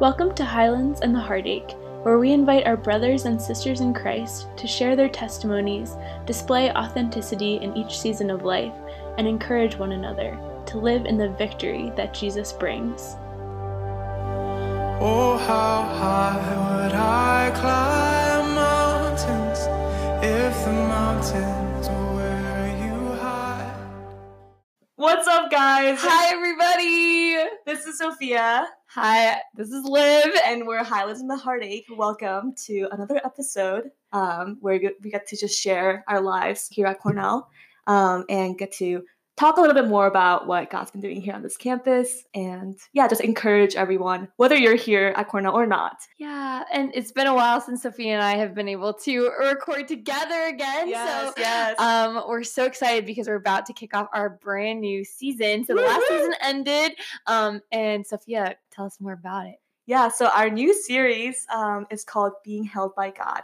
Welcome to Highlands and the Heartache, where we invite our brothers and sisters in Christ to share their testimonies, display authenticity in each season of life, and encourage one another to live in the victory that Jesus brings. Oh, how high would I climb mountains if the mountains were where you hide? What's up, guys? Hi, everybody. This is Sophia, Hi, this is Liv. and we're Highlands in the Heartache. Welcome to another episode um, where we get- we get to just share our lives here at Cornell um, and get to talk a little bit more about what God's been doing here on this campus. And yeah, just encourage everyone, whether you're here at Cornell or not. Yeah, and it's been a while since Sophia and I have been able to record together again. so yes. um, we're so excited because we're about to kick off our brand new season. So the last season ended. Um, and Sophia, tell us more about it. Yeah, so our new series um, is called Being Held by God.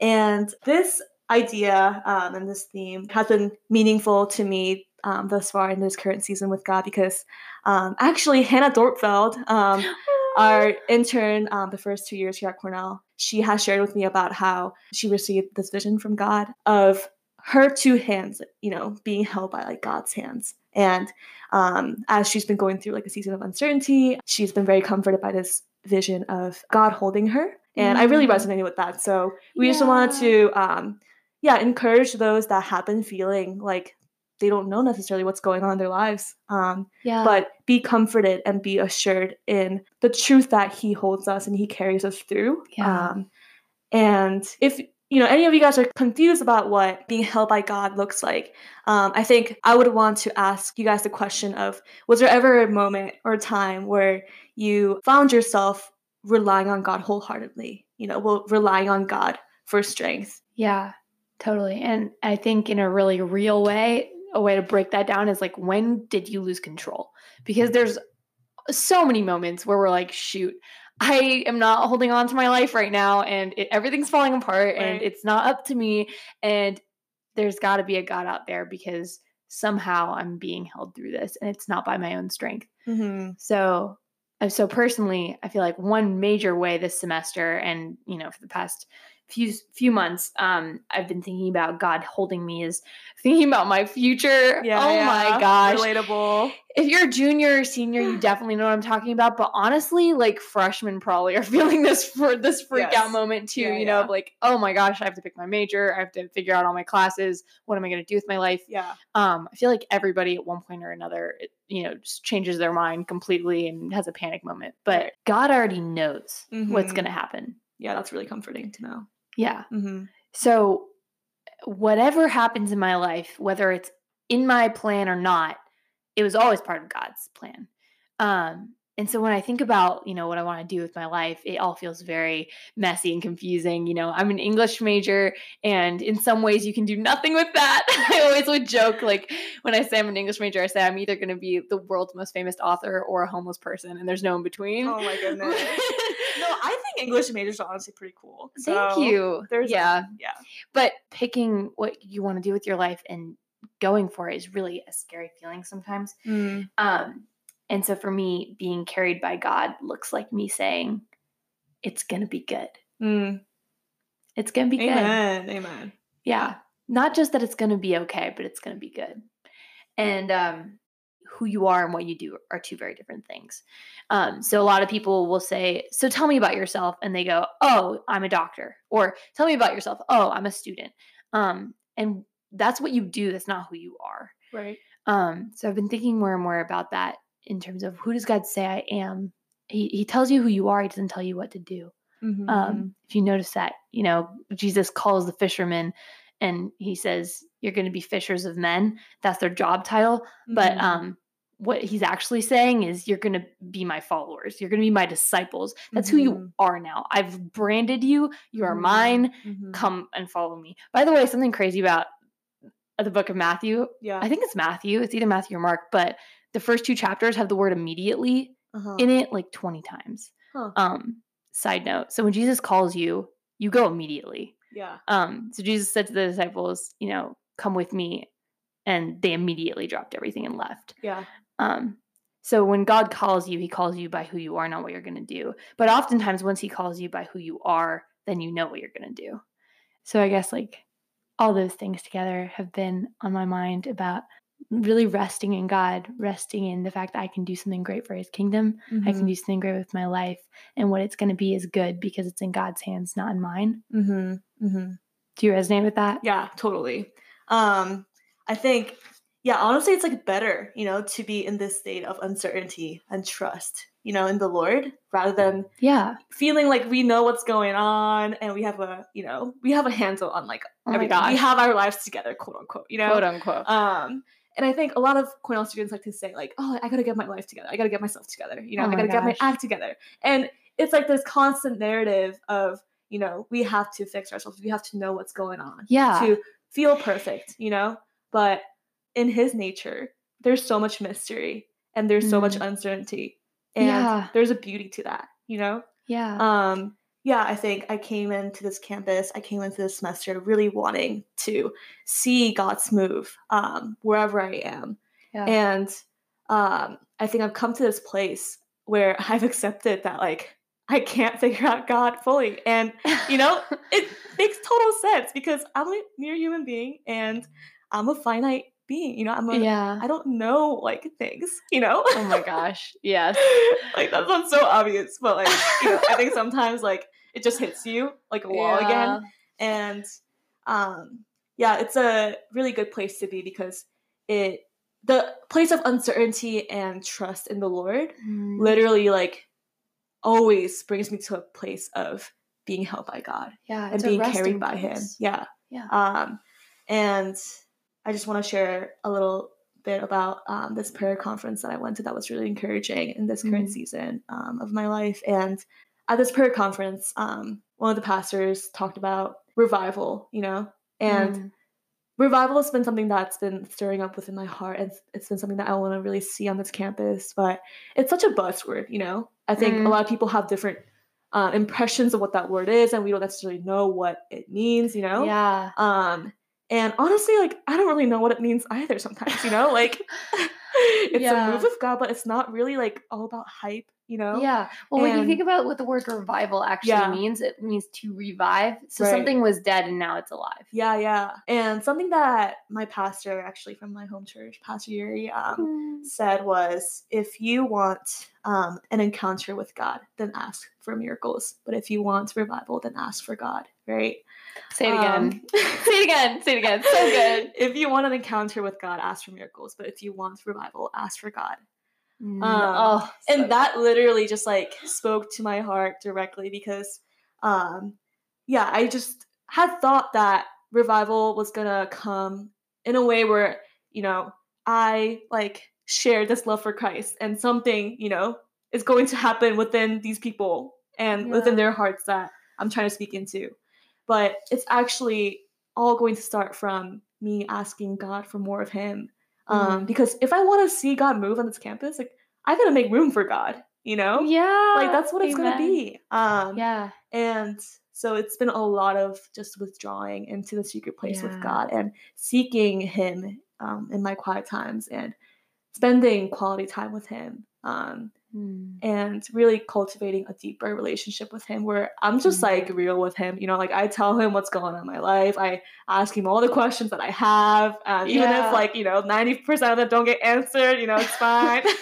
And this idea um, and this theme has been meaningful to me um, thus far in this current season with God because um, actually, Hannah Dortfeld, um, our intern um, the first two years here at Cornell, she has shared with me about how she received this vision from God of her two hands, you know, being held by like God's hands. And um, as she's been going through like a season of uncertainty, she's been very comforted by this vision of God holding her. And I really Mm. resonated with that. So we just wanted to, um, yeah, encourage those that have been feeling like they don't know necessarily what's going on in their lives, um, Yeah. but be comforted and be assured in the truth that He holds us and He carries us through. Yeah. Um, and if you know any of you guys are confused about what being held by God looks like, um, I think I would want to ask you guys the question of: Was there ever a moment or a time where you found yourself relying on God wholeheartedly? You know, well, relying on God for strength. Yeah, totally. And I think in a really real way, a way to break that down is like, when did you lose control? Because there's so many moments where we're like, shoot, I am not holding on to my life right now and it, everything's falling apart and it's not up to me. And there's got to be a God out there because somehow I'm being held through this and it's not by my own strength. Mm-hmm. So, uh, so personally, I feel like one major way this semester, and you know, for the past few few months, um, I've been thinking about God holding me is thinking about my future. oh my gosh! relatable. If you're a junior or senior, you definitely know what I'm talking about. But honestly, like freshmen probably are feeling this for this freak Yes. out moment too. Yeah, you know, like, oh my gosh, I have to pick my major. I have to figure out all my classes. What am I going to do with my life? Yeah. um, I feel like everybody at one point or another, it, you know, just changes their mind completely and has a panic moment. But God already knows what's Mhm. going to happen. Yeah, that's really comforting to know. Yeah. Mm-hmm. So, whatever happens in my life, whether it's in my plan or not, it was always part of God's plan. Um, and so when I think about, you know, what I want to do with my life, it all feels very messy and confusing. You know, I'm an English major, and in some ways you can do nothing with that. I always would joke, like when I say I'm an English major, I say I'm either going to be the world's most famous author or a homeless person, and there's no in between. Oh my goodness. I think English majors are honestly pretty cool. Thank So, you. There's yeah. yeah. but picking what you want to do with your life and going for it is really a scary feeling sometimes. Mm. Um, and so for me, being carried by God looks like me saying, "It's gonna be good. Mm. It's gonna be good." Amen. Amen. Yeah, not just that it's gonna be okay, but it's gonna be good. And um, who you are and what you do are two very different things. Um, so a lot of people will say, "So tell me about yourself," and they go, "Oh, I'm a doctor," or "Tell me about yourself." "Oh, I'm a student." Um, and that's what you do. That's not who you are. Right. Um, so I've been thinking more and more about that in terms of who does God say I am? He he tells you who you are. He doesn't tell you what to do. Mm-hmm. Um, if you notice that, you know, Jesus calls the fishermen and he says, You're going to be fishers of men. That's their job title. But Mhm. um, what he's actually saying is, You're going to be my followers. You're going to be my disciples. That's who you Mhm. are now. I've branded you. You are Mhm. mine. Mhm. Come and follow me. By the way, something crazy about the book of Matthew. Yeah. I think it's Matthew. It's either Matthew or Mark, but the first two chapters have the word immediately uh-huh. in it like 20 times. Huh. Um, side note. So when Jesus calls you, you go immediately. yeah. Um, so Jesus said to the disciples, you know, come with me. And they immediately dropped everything and left. Yeah. Um, So when God calls you, he calls you by who you are, not what you're going to do. But oftentimes, once he calls you by who you are, then you know what you're going to do. So I guess like all those things together have been on my mind about really resting in God, resting in the fact that I can do something great for his kingdom. I can Mhm. do something great with my life, and what it's going to be is good because it's in God's hands, not in mine. Mm-hmm. Mm-hmm. Do you resonate with that? Yeah, totally. Um, I think, yeah, honestly, it's like better, you know, to be in this state of uncertainty and trust, you know, in the Lord rather than Yeah. feeling like we know what's going on and we have a, you know, we have a handle on like Oh everything. We have our lives together, quote unquote, you know? Quote unquote. Um, and I think a lot of Cornell students like to say, like, oh, I gotta get my life together. I gotta get myself together. You know, Oh I gotta get my act together. And it's like this constant narrative of, you know, we have to fix ourselves. We have to know what's going on yeah. to feel perfect, you know? But in his nature, there's so much mystery and there's so much Mm. uncertainty. And Yeah. there's a beauty to that, you know? yeah. um yeah i think i came into this campus i came into this semester really wanting to see god's move um wherever i am yeah. and um i think i've come to this place where i've accepted that like i can't figure out god fully and you know it makes total sense because i'm a mere human being and i'm a finite being you know i'm a yeah. i don't know like things you know Oh my gosh. Yes. like that sounds so obvious, but like you know, I think sometimes like it just hits you like a wall again. And um yeah, it's a really good place to be because it the place of uncertainty and trust in the Lord Mm. literally like always brings me to a place of being held by God Yeah. and being carried by him. Yeah. Yeah. Um, and I just want to share a little bit about um, this prayer conference that I went to that was really encouraging in this current Mhm. season um, of my life. And at this prayer conference, um, one of the pastors talked about revival, you know, and Mm. revival has been something that's been stirring up within my heart and it's been something that i want to really see on this campus but it's such a buzzword you know i think Mm. a lot of people have different uh, impressions of what that word is and we don't necessarily know what it means you know Yeah. um and honestly like i don't really know what it means either sometimes you know like it's Yeah. a move of god but it's not really like all about hype you know Yeah. Well, when you think about what the word revival actually Yeah. means, it means to revive. So Right. something was dead and now it's alive. yeah yeah and something that my pastor actually from my home church pastor yuri um Mm. said was if you want um, an encounter with God, then ask for miracles. But if you want revival, then ask for God, right? Say it again. Um, Say it again. Say it again. So good. If you want an encounter with God, ask for miracles. But if you want revival, ask for God. Mm, Um, oh, so and that literally just like spoke to my heart directly because, um, yeah, I just had thought that revival was gonna come in a way where you know I like share this love for Christ and something you know is going to happen within these people and within their hearts that I'm trying to speak into, but it's actually all going to start from me asking God for more of Him. Um, Mm. because if I want to see God move on this campus, like I gotta make room for God, you know? yeah. Like that's what it's gonna be. Um Yeah. and so it's been a lot of just withdrawing into the secret place Yeah. with God and seeking him um in my quiet times and spending quality time with him. Um Mm. and really cultivating a deeper relationship with him where I'm just Mm. like real with him. You know, like I tell him what's going on in my life. I ask him all the questions that I have. Um, even Yeah. if like, you know, 90% of them don't get answered, you know, it's fine.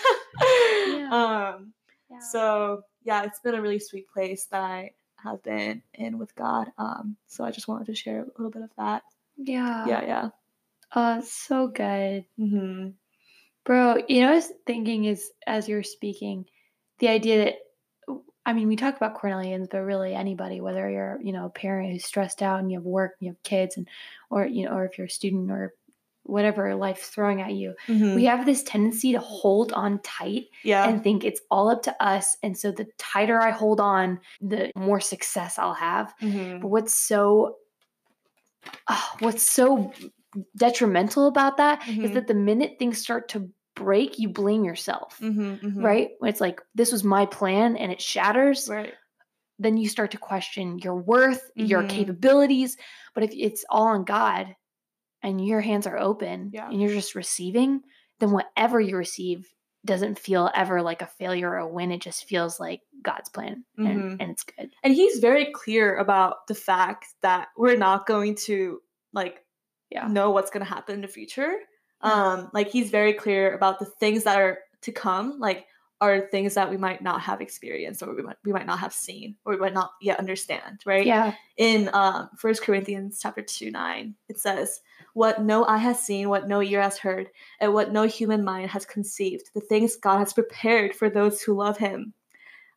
Yeah. Um, Yeah. so yeah, it's been a really sweet place that I have been in with God. Um, so I just wanted to share a little bit of that. yeah. Yeah, yeah. Oh, so good. hmm Bro, you know, what I was thinking is as you're speaking, the idea that I mean, we talk about Cornellians, but really anybody, whether you're, you know, a parent who's stressed out and you have work and you have kids and or you know, or if you're a student or whatever life's throwing at you, hmm we have this tendency to hold on tight yeah. and think it's all up to us. And so the tighter I hold on, the more success I'll have. Mhm. But what's so ah, what's so detrimental about that is Mhm. that the minute things start to break, you blame yourself. Mhm, mhm. Right? When it's like this was my plan and it shatters, Right. then you start to question your worth, your Mhm. capabilities. But if it's all on God and your hands are open Yeah. and you're just receiving, then whatever you receive doesn't feel ever like a failure or a win. It just feels like God's plan and, and it's good. and he's very clear about the fact that we're not going to like Yeah. know what's going to happen in the future um like he's very clear about the things that are to come like are things that we might not have experienced or we might, we might not have seen or we might not yet understand right Yeah. in um first corinthians chapter 2 9 it says what no eye has seen what no ear has heard and what no human mind has conceived the things god has prepared for those who love him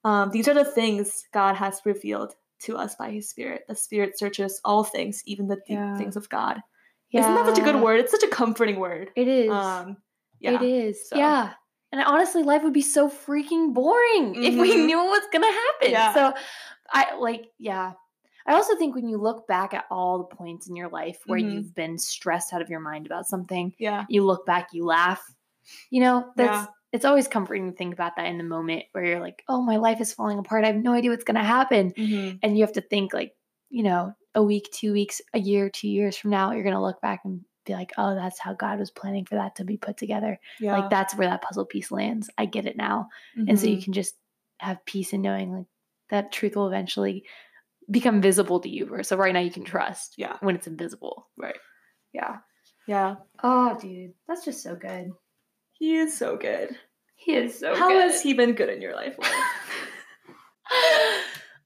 um, these are the things god has revealed to us by his spirit the spirit searches all things even the deep Yeah. things of god Yeah. isn't that such a good word it's such a comforting word It is. um yeah It is. so. Yeah. And honestly, life would be so freaking boring if we Mhm. knew what's gonna happen. Yeah. So I like, yeah. I also think when you look back at all the points in your life where Mhm. you've been stressed out of your mind about something, yeah you look back, you laugh. You know, that's Yeah. it's always comforting to think about that in the moment where you're like, oh, my life is falling apart. I have no idea what's gonna happen. Mhm. And you have to think like, you know, a week, two weeks, a year, two years from now, you're gonna look back and be like, oh, that's how God was planning for that to be put together. yeah Like that's where that puzzle piece lands. I get it now. And so you Mhm. can just have peace in knowing like that truth will eventually become visible to you. So right now you can trust yeah when it's invisible. right Yeah. yeah Oh, dude. That's just so good. he is so good He is so how good. has he been good in your life?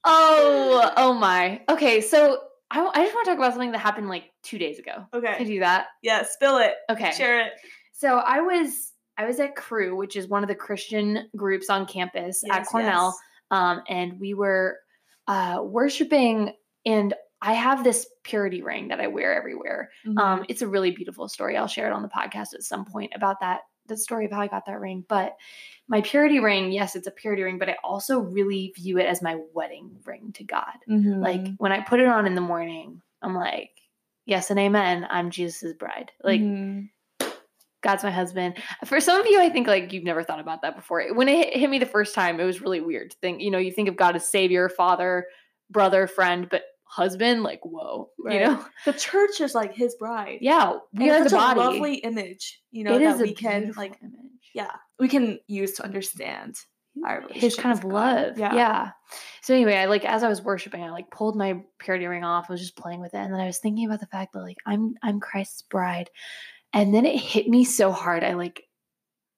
oh, oh my. Okay, so I, I just want to talk about something that happened like two days ago. Okay. Can I do that? yeah spill it Okay. share it So I was I was at Cru, which is one of the Christian groups on campus at Cornell, yes. um, and we were uh, worshiping. And I have this purity ring that I wear everywhere. Mhm. Um, it's a really beautiful story. I'll share it on the podcast at some point about that, the story of how I got that ring. But my purity ring, yes, it's a purity ring, but I also really view it as my wedding ring to God. Like Mhm. when I put it on in the morning, I'm like, yes and amen. I'm Jesus' bride. Like Mhm. God's my husband. For some of you, I think like you've never thought about that before. When it hit, hit me the first time, it was really weird to think, you know, you think of God as savior, father, brother, friend, but husband, like, whoa, Right. you know? the church is like his bride Yeah, we And are the such body. a lovely image you know it that is a we can like image. yeah we can use to understand our his kind of love. Yeah. yeah. So anyway, I like as I was worshiping, I like pulled my purity ring off. I was just playing with it, and then I was thinking about the fact that like I'm I'm Christ's bride, and then it hit me so hard. I like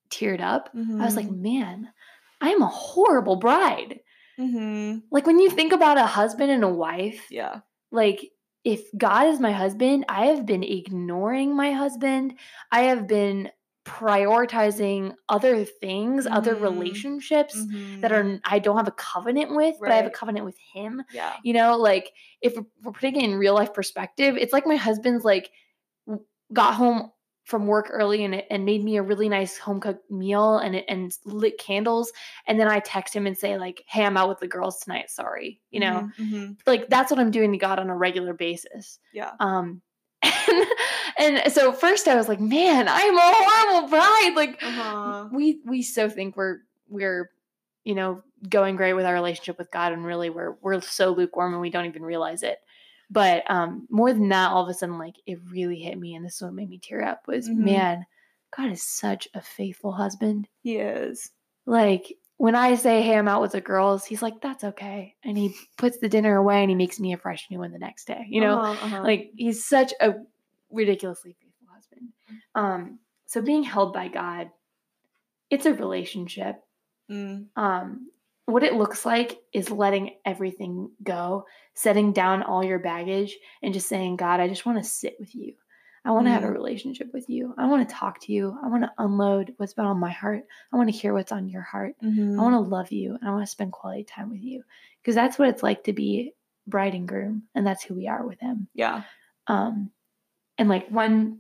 teared up. I was like, Mhm. man, I'm a horrible bride. Mhm. Like when you think about a husband and a wife, yeah like if God is my husband, I have been ignoring my husband. I have been prioritizing other things, other Mhm. relationships that Mhm. are n- I don't have a covenant with, but I have a covenant with him. yeah You know, like if we're- we're putting it in real life perspective, it's like my husband's like got home from work early and and made me a really nice home cooked meal and it- and lit candles and then I text him and say like, "Hey, I'm out with the girls tonight. Sorry." You know, Mhm. Mhm. like that's what I'm doing to God on a regular basis. yeah Um and, and so first I was like, "Man, I'm a horrible bride." Like Uh-huh. we we so think we're we're you know going great with our relationship with God and really we're we're so lukewarm and we don't even realize it. But um more than that, all of a sudden like it really hit me and this is what made me tear up was Mhm. man, God is such a faithful husband. he is Like when I say, "Hey, I'm out with the girls," he's like, "That's okay," and he puts the dinner away and he makes me a fresh new one the next day. You know, Uh-huh, uh-huh. like he's such a ridiculously faithful husband. Um, so being held by God, it's a relationship. Mm. Um, what it looks like is letting everything go, setting down all your baggage, and just saying, God, I just want to sit with you. I want to have a Mm. relationship with you. I want to talk to you. I want to unload what's been on my heart. I want to hear what's on your heart. Mhm. I want to love you and I want to spend quality time with you because that's what it's like to be bride and groom, and that's who we are with him. yeah Um, and like one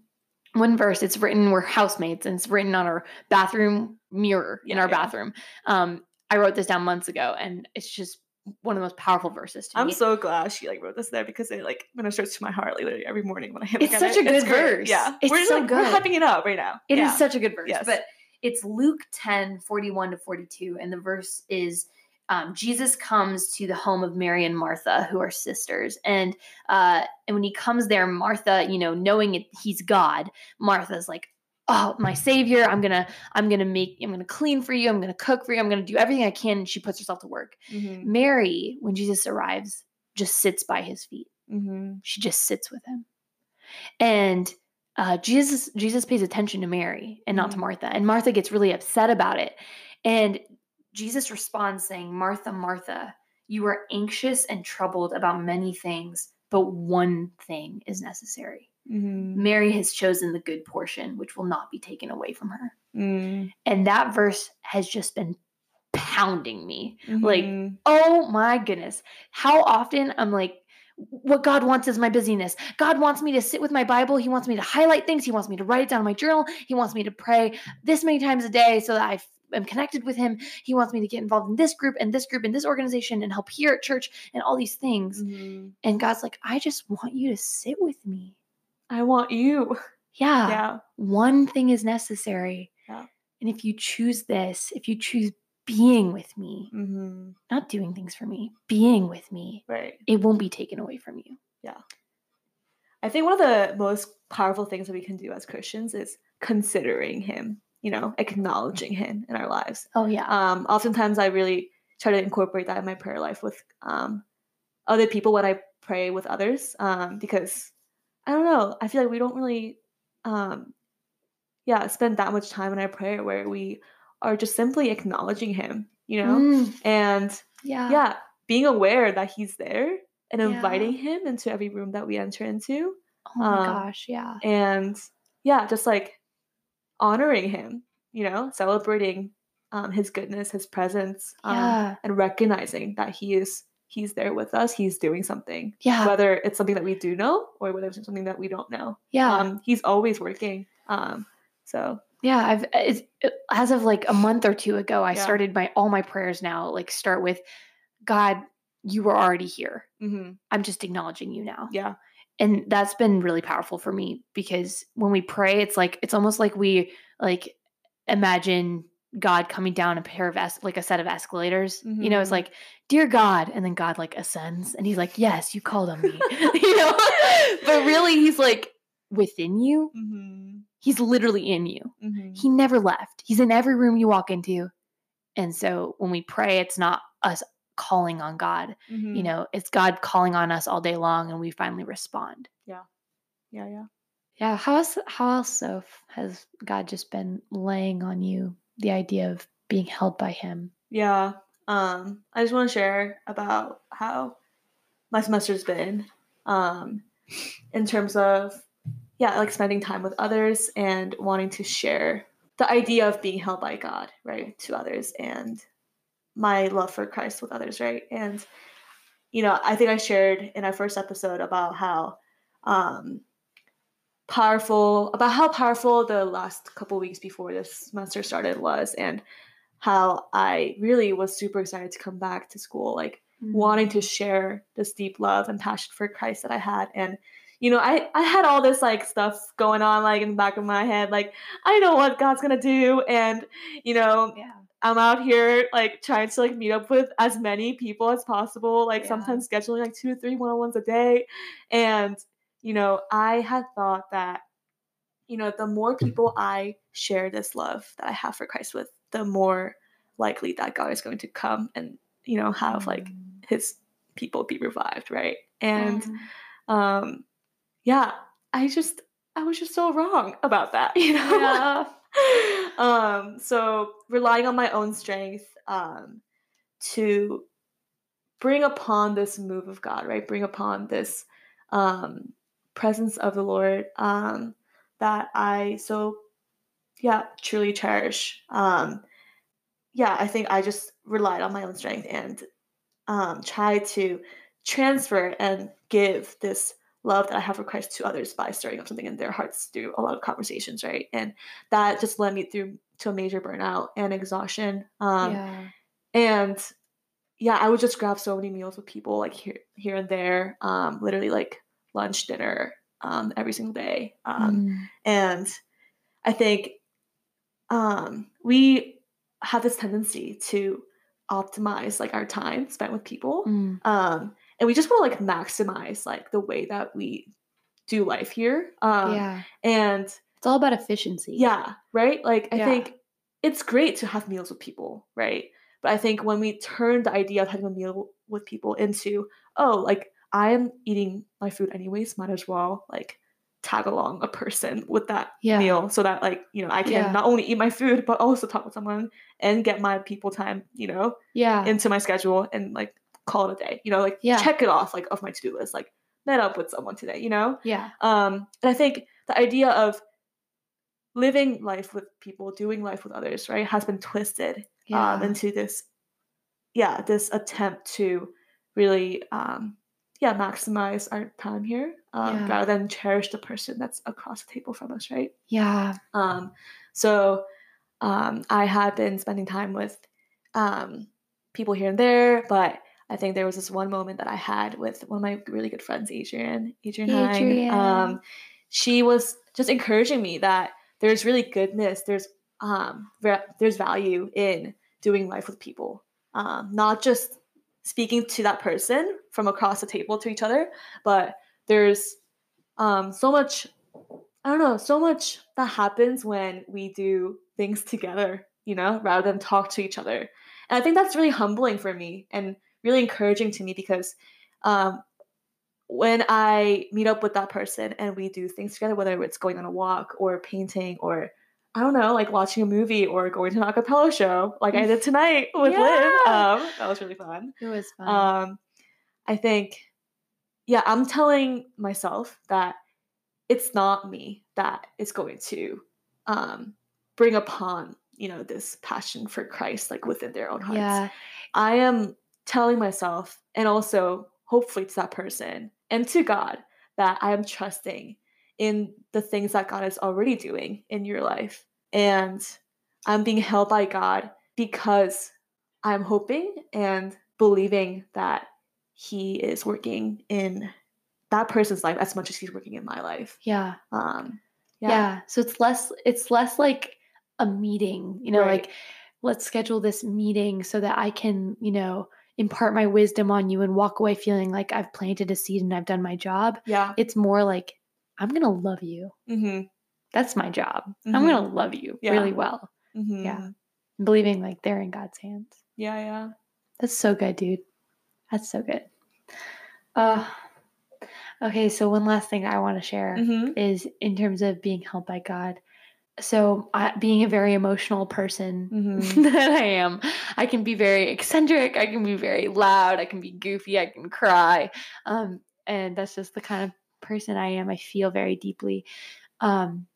one verse, it's written we're housemates, and it's written on our bathroom mirror in Yeah, our yeah. bathroom. Um, I wrote this down months ago, and it's just one of the most powerful verses to I'm me. so glad she like wrote this there because it like ministers to my heart like literally every morning when I look It's such it. a good great. verse. Yeah, It's we're just so like we're good. hyping it up right now. It is yeah. such a good verse. Yes. But it's Luke 10, 41 to 42. And the verse is um, Jesus comes to the home of Mary and Martha, who are sisters. And uh, and when he comes there, Martha, you know, knowing it, he's God, Martha's like, oh my savior i'm gonna i'm gonna make i'm gonna clean for you i'm gonna cook for you i'm gonna do everything i can and she puts herself to work Mhm. mary when jesus arrives just sits by his feet Mhm. she just sits with him and uh, jesus jesus pays attention to mary and not to Mhm. martha and martha gets really upset about it and jesus responds saying martha martha you are anxious and troubled about many things but one thing is necessary Mhm. mary has chosen the good portion which will not be taken away from her Mm. and that verse has just been pounding me like Mhm. Oh my goodness. How often I'm like, what God wants is my busyness. God wants me to sit with my Bible. He wants me to highlight things. He wants me to write it down in my journal. He wants me to pray this many times a day so that I am connected with Him. He wants me to get involved in this group and this group and this organization and help here at church and all these things. Mhm. And God's like, I just want you to sit with me. I want you. Yeah. Yeah. One thing is necessary. Yeah. And if you choose this, if you choose being with me, hmm not doing things for me, being with me, Right. it won't be taken away from you. Yeah. I think one of the most powerful things that we can do as Christians is considering Him. You know, acknowledging Him in our lives. Oh yeah. Um, oftentimes, I really try to incorporate that in my prayer life with um, other people when I pray with others, um, because I don't know. I feel like we don't really, um, yeah, spend that much time in our prayer where we are just simply acknowledging Him. You know, Mm, and yeah. yeah, being aware that he's there and Yeah. inviting him into every room that we enter into. Oh my um, gosh. Yeah. And yeah, just like honoring him, you know, celebrating um, his goodness, his presence, um, Yeah. and recognizing that he is he's there with us. He's doing something, Yeah. whether it's something that we do know or whether it's something that we don't know. yeah. Um, he's always working. Um, so yeah. I've it- as of like a month or two ago, I Yeah. started my all my prayers now like start with God, you were already here. mhm, I'm just acknowledging you now. yeah, and that's been really powerful for me because when we pray it's like it's almost like we like imagine god coming down a pair of es- like a set of escalators you know it's Mhm. like dear god and then god like ascends and he's like yes you called on me. You know? But really he's like within you. Hmm he's literally in you. Hmm he never left. He's in every room you walk into. And so when we pray it's not us calling on god. Mm-hmm. you know it's god calling on us all day long and we finally respond. Yeah, yeah. Yeah, yeah. how else how else Soph has God just been laying on you the idea of being held by him? Yeah. Um, I just want to share about how my semester's been. Um, in terms of yeah, like spending time with others and wanting to share the idea of being held by God, right, to others and my love for Christ with others, right? And you know, I think I shared in our first episode about how um powerful about how powerful the last couple weeks before this semester started was and how I really was super excited to come back to school, like mm-hmm. wanting to share this deep love and passion for Christ that I had. And, you know, I, I had all this like stuff going on like in the back of my head, like I know what God's gonna do. And, you know, Yeah. I'm out here like trying to like meet up with as many people as possible, like Yeah. sometimes scheduling like two or three one-on-ones a day. And, you know, I had thought that, you know, the more people I share this love that I have for Christ with, the more likely that God is going to come and, you know, have like Mm. his people be revived, right? And um yeah, I just I was just so wrong about that, you know. yeah. um so relying on my own strength um to bring upon this move of God, right? Bring upon this um presence of the Lord um that I so yeah, truly cherish. Um yeah, I think I just relied on my own strength and um, try to transfer and give this love that I have for Christ to others by stirring up something in their hearts through a lot of conversations, right? And that just led me through to a major burnout and exhaustion. Um, yeah. And yeah, I would just grab so many meals with people, like here, here and there, um, literally like lunch, dinner, um, every single day. Um, Mm. and I think um, we have this tendency to optimize like our time spent with people Mm. um and we just want to like maximize like the way that we do life here um yeah. and It's all about efficiency. Yeah, right? Like I Yeah. think it's great to have meals with people, right? But I think when we turn the idea of having a meal with people into, oh, like I am eating my food anyways, might as well like tag along a person with that Yeah. meal so that like, you know, I can Yeah. not only eat my food but also talk with someone and get my people time, you know, Yeah. into my schedule and like call it a day. You know, like Yeah. check it off like off my to-do list, like met up with someone today, you know? yeah. Um, and I think the idea of living life with people, doing life with others, right, has been twisted Yeah. um, into this, yeah, this attempt to really, um, yeah, maximize our time here um, Yeah. rather than cherish the person that's across the table from us, right? yeah. Um, so um, I have been spending time with um, people here and there, but I think there was this one moment that I had with one of my really good friends, Adrian. Adrian, Hine. Adrian. Um, she was just encouraging me that there's really goodness, there's um, va- there's value in doing life with people, um, not just speaking to that person from across the table to each other, but there's um, so much I don't know, so much that happens when we do things together, you know, rather than talk to each other. And I think that's really humbling for me and really encouraging to me because um, when I meet up with that person and we do things together, whether it's going on a walk or painting or I don't know, like watching a movie or going to an a cappella show, like I did tonight with Liv. Yeah. Um, that was really fun. It was fun. Um, I think, yeah, I'm telling myself that it's not me that is going to um, bring upon, you know, this passion for Christ, like within their own hearts. yeah. I am telling myself, and also hopefully to that person and to God, that I am trusting in the things that God is already doing in your life. And I'm being held by God because I'm hoping and believing that He is working in that person's life as much as He's working in my life. Yeah. Um, yeah yeah. so it's less it's less like a meeting you know Right. like let's schedule this meeting so that i can you know impart my wisdom on you and walk away feeling like i've planted a seed and i've done my job Yeah. it's more like i'm gonna love you Mm-hmm. that's my job i'm Mhm. gonna love you Yeah. really well Mm-hmm. Yeah. believing like they're in god's hands Yeah. Yeah. that's so good dude that's so good uh okay so one last thing i want to share Mm-hmm. is in terms of being held by God. So, I, being a very emotional person Mhm. that I am, I can be very eccentric. I can be very loud. I can be goofy. I can cry. Um, and that's just the kind of person I am. I feel very deeply. Um,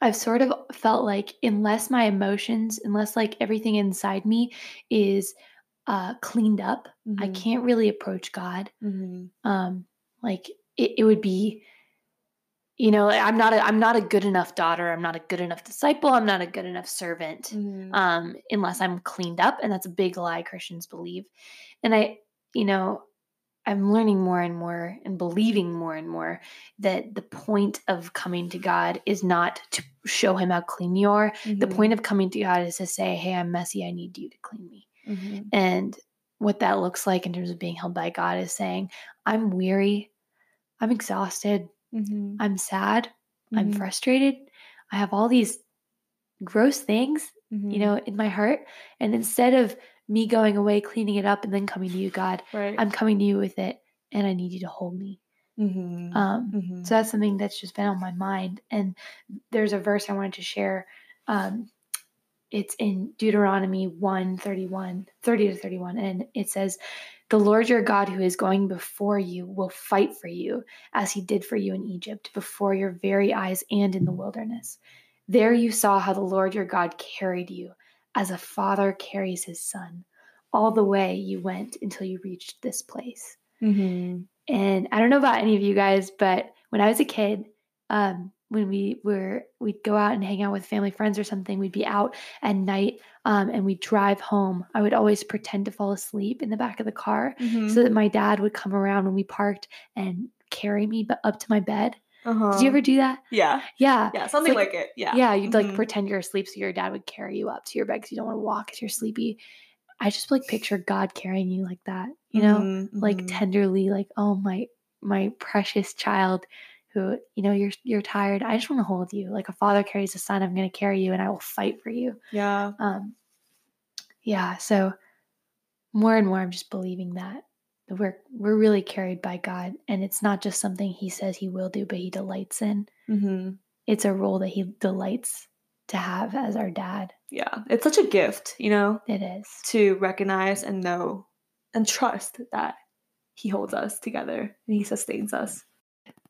I've sort of felt like, unless my emotions, unless like everything inside me is uh, cleaned up, I Mhm. can't really approach God Mm-hmm. um like it, it would be you know i'm not a i'm not a good enough daughter i'm not a good enough disciple i'm not a good enough servant Mm-hmm. um unless i'm cleaned up and that's a big lie christians believe and i you know i'm learning more and more and believing more and more that the point of coming to god is not to show him how clean you are the Mhm. point of coming to god is to say hey i'm messy i need you to clean me Mhm. and what that looks like in terms of being held by God is saying, I'm weary, I'm exhausted, Mhm. I'm sad, I'm Mhm. frustrated, I have all these gross things, you Mhm. know, in my heart. And instead of me going away, cleaning it up, and then coming to you, God, right. I'm coming to you with it, and I need you to hold me. Mhm. Um, Mhm. So that's something that's just been on my mind. And there's a verse I wanted to share. Um, it's in Deuteronomy 1 31, 30 to 31. And it says, The Lord your God, who is going before you, will fight for you as he did for you in Egypt, before your very eyes and in the wilderness. There you saw how the Lord your God carried you as a father carries his son, all the way you went until you reached this place. Mhm. And I don't know about any of you guys, but when I was a kid, um, when we were we'd go out and hang out with family friends or something, we'd be out at night um, and we'd drive home. I would always pretend to fall asleep in the back of the car Mhm. so that my dad would come around when we parked and carry me up to my bed. Uh-huh. Did you ever do that? Yeah. Yeah. Yeah. Something like- like, it. Yeah. Yeah, you'd like Mhm. pretend you're asleep so your dad would carry you up to your bed because you don't want to walk because you're sleepy. I just like picture God carrying you like that, you know? Mhm, like mhm. tenderly like oh my my precious child who you know, you're you're tired. I just want to hold you. Like a father carries a son, I'm going to carry you and I will fight for you. Yeah. Um yeah, so more and more I'm just believing that we're we're really carried by God and it's not just something he says he will do but he delights in. hmm It's a role that he delights to have as our dad. Yeah. It's such a gift, you know, It is. to recognize and know and trust that he holds us together and he sustains us.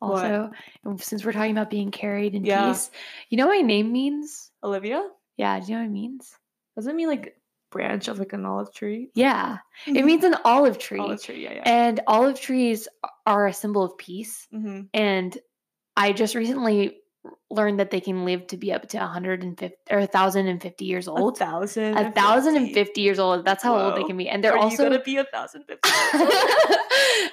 Also, and since we're talking about being carried in Yeah. peace, you know what my name means? Olivia? Yeah, do you know what it means? Doesn't it mean like branch of like an olive tree? Yeah, it means an olive tree. olive tree, yeah, yeah. And olive trees are a symbol of peace. hmm And I just recently learned that they can live to be up to 150 or 1,050 years A old. thousand. A thousand and fifty years old. That's how old they can be. And they're Are also. gonna be a thousand fifty? years old?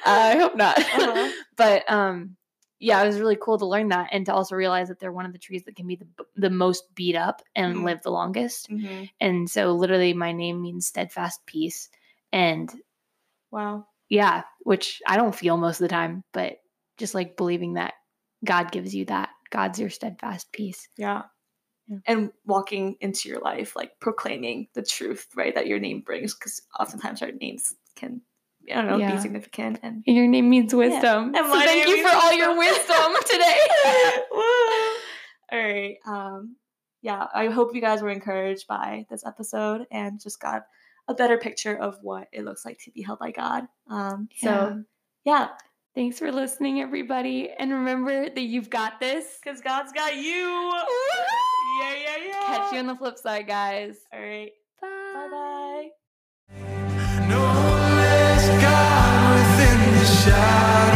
I hope not. Uh-huh. But um, yeah, it was really cool to learn that and to also realize that they're one of the trees that can be the the most beat up and Mhm. live the longest. Mhm. And so, literally, my name means steadfast peace. And Wow. yeah, which I don't feel most of the time, but just like believing that God gives you that. God's your steadfast peace. Yeah. Yeah. And walking into your life, like proclaiming the truth, right, that your name brings, because oftentimes our names can, I don't know, Yeah. be significant. And your name means wisdom. And So thank you for all your wisdom today. All right. Um, yeah, I hope you guys were encouraged by this episode and just got a better picture of what it looks like to be held by God. Um, so, yeah, Thanks for listening, everybody. And remember that you've got this. because God's got you. Yeah, yeah, yeah. Catch you on the flip side, guys. All right. Bye. Bye shadow